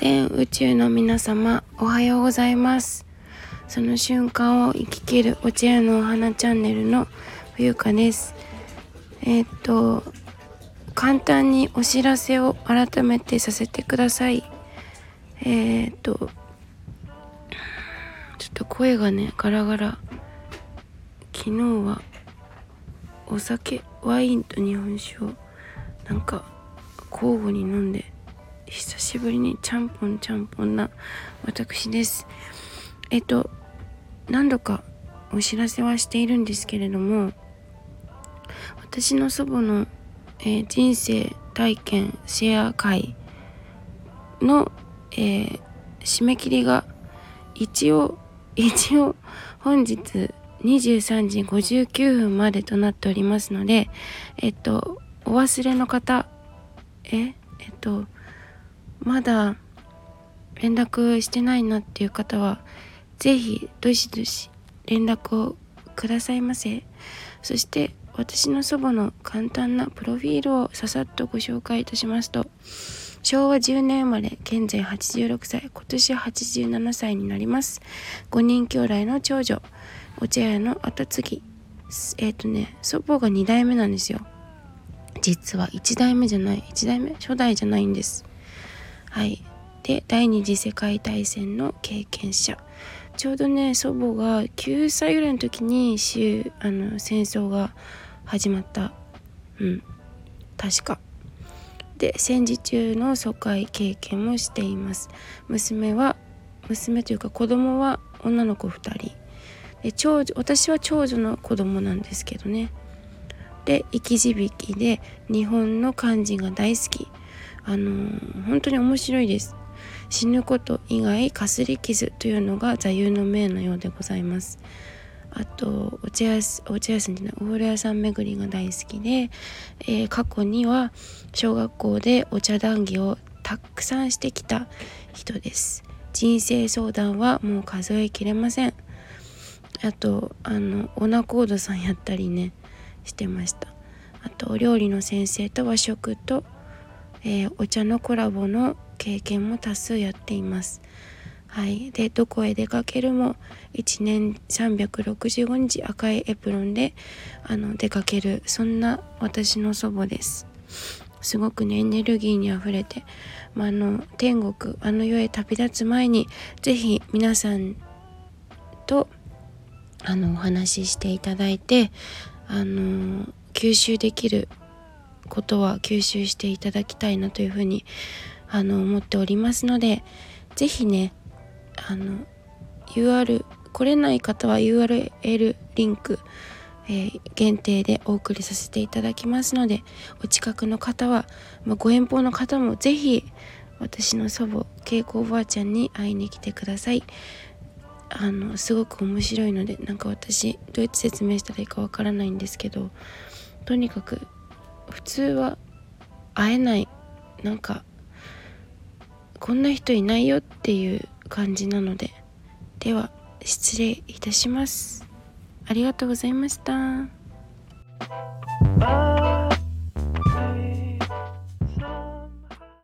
全宇宙の皆様おはようございます。その瞬間を生き切るお茶屋のお花チャンネルの冬香です。えー、っと簡単にお知らせを改めてさせてください。えー、っとちょっと声がねガラガラ。昨日はお酒ワインと日本酒をなんか交互に飲んで久しぶりにちゃんぽんちゃんぽんな私です。えっと何度かお知らせはしているんですけれども私の祖母の、えー、人生体験シェア会の、えー、締め切りが一応一応本日23時59分までとなっておりますのでえっとお忘れの方ええっとまだ連絡してないなっていう方は是非どしどし連絡をくださいませ。そして私の祖母の簡単なプロフィールをささっとご紹介いたしますと昭和10年生まれ現在86歳今年87歳になります。5人兄弟の長女お茶屋の後継ぎ。えっ、ー、とね祖母が2代目なんですよ。実は1代目じゃない1代目初代じゃないんです。はい。で第二次世界大戦の経験者。ちょうどね祖母が9歳ぐらいの時にあの戦争が始まった。うん。確か。で戦時中の疎開経験もしています。娘は娘というか子供は女の子2人。で長女私は長女の子供なんですけどね。で生き字引で日本の漢字が大好き。あの、本当に面白いです。死ぬこと以外かすり傷というのが座右の銘のようでございます。あとお茶屋お茶屋さんじゃないお風呂屋さん巡りが大好きで、えー、過去には小学校でお茶談義をたくさんしてきた人です。人生相談はもう数えきれません。あとあのオナコードさんやったりねしてました。あとお料理の先生と和食とえー、お茶のコラボの経験も多数やっています。はい、でどこへ出かけるも1年365日赤いエプロンであの出かけるそんな私の祖母です。すごくねエネルギーにあふれて、まあ、あの天国あの世へ旅立つ前に是非皆さんとあのお話ししていただいてあの吸収できることは吸収していただきたいなというふうにあの思っておりますので是非ねあの UR 来れない方は URL リンク、えー、限定でお送りさせていただきますのでお近くの方は、まあ、ご遠方の方も是非私の祖母恵子おばあちゃんに会いに来てください。あのすごく面白いのでなんか私どうやって説明したらいいかわからないんですけどとにかく普通は会えない。なんかこんな人いないよっていう感じなので。では失礼いたします。ありがとうございました。